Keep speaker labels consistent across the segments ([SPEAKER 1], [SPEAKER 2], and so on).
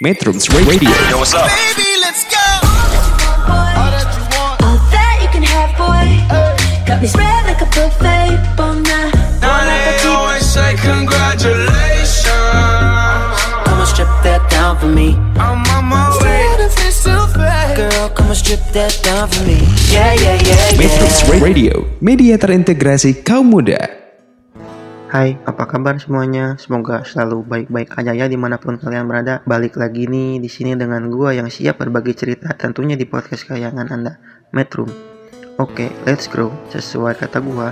[SPEAKER 1] Metrums Radio.
[SPEAKER 2] Yo, what's up?
[SPEAKER 3] Baby, let's go.
[SPEAKER 4] All that you can have, boy. Got me spread like a buffet. Bon now,
[SPEAKER 3] Now they always say congratulations.
[SPEAKER 5] Come and strip that down for me.
[SPEAKER 3] I'm on my way.
[SPEAKER 5] Girl, come and strip that down for me. Yeah, yeah, yeah,
[SPEAKER 1] Metrums
[SPEAKER 5] yeah.
[SPEAKER 1] Radio, media terintegrasi kaum muda.
[SPEAKER 6] Hai, apa kabar semuanya? Semoga selalu baik-baik aja ya di mana pun kalian berada. Balik lagi nih di sini dengan gua yang siap berbagi cerita tentunya di podcast kesayangan Anda, Metrum. Oke, let's grow. Sesuai kata gua,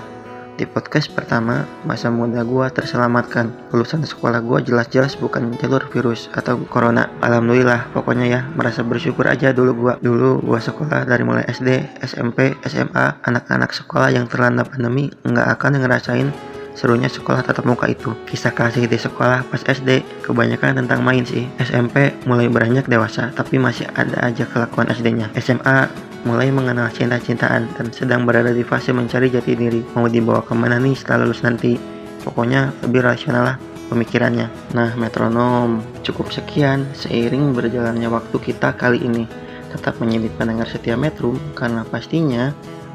[SPEAKER 6] di podcast pertama, masa muda gua terselamatkan. Lulusan sekolah gua jelas-jelas bukan jalur virus atau corona. Alhamdulillah, pokoknya ya, merasa bersyukur aja dulu gua. Dulu gua sekolah dari mulai SD, SMP, SMA, anak-anak sekolah yang terlanda pandemi nggak akan ngerasain serunya sekolah tatap muka itu. Kisah kasih di sekolah pas SD kebanyakan tentang main sih. SMP mulai beranjak dewasa tapi masih ada aja kelakuan SD-nya. SMA mulai mengenal cinta-cintaan dan sedang berada di fase mencari jati diri. Mau dibawa ke mana nih setelah lulus nanti? Pokoknya lebih rasional lah pemikirannya. Nah, metronom cukup sekian seiring berjalannya waktu kita kali ini. Tetap menjadi pendengar setia Metrum karena pastinya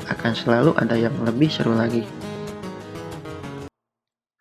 [SPEAKER 6] akan selalu ada yang lebih seru lagi.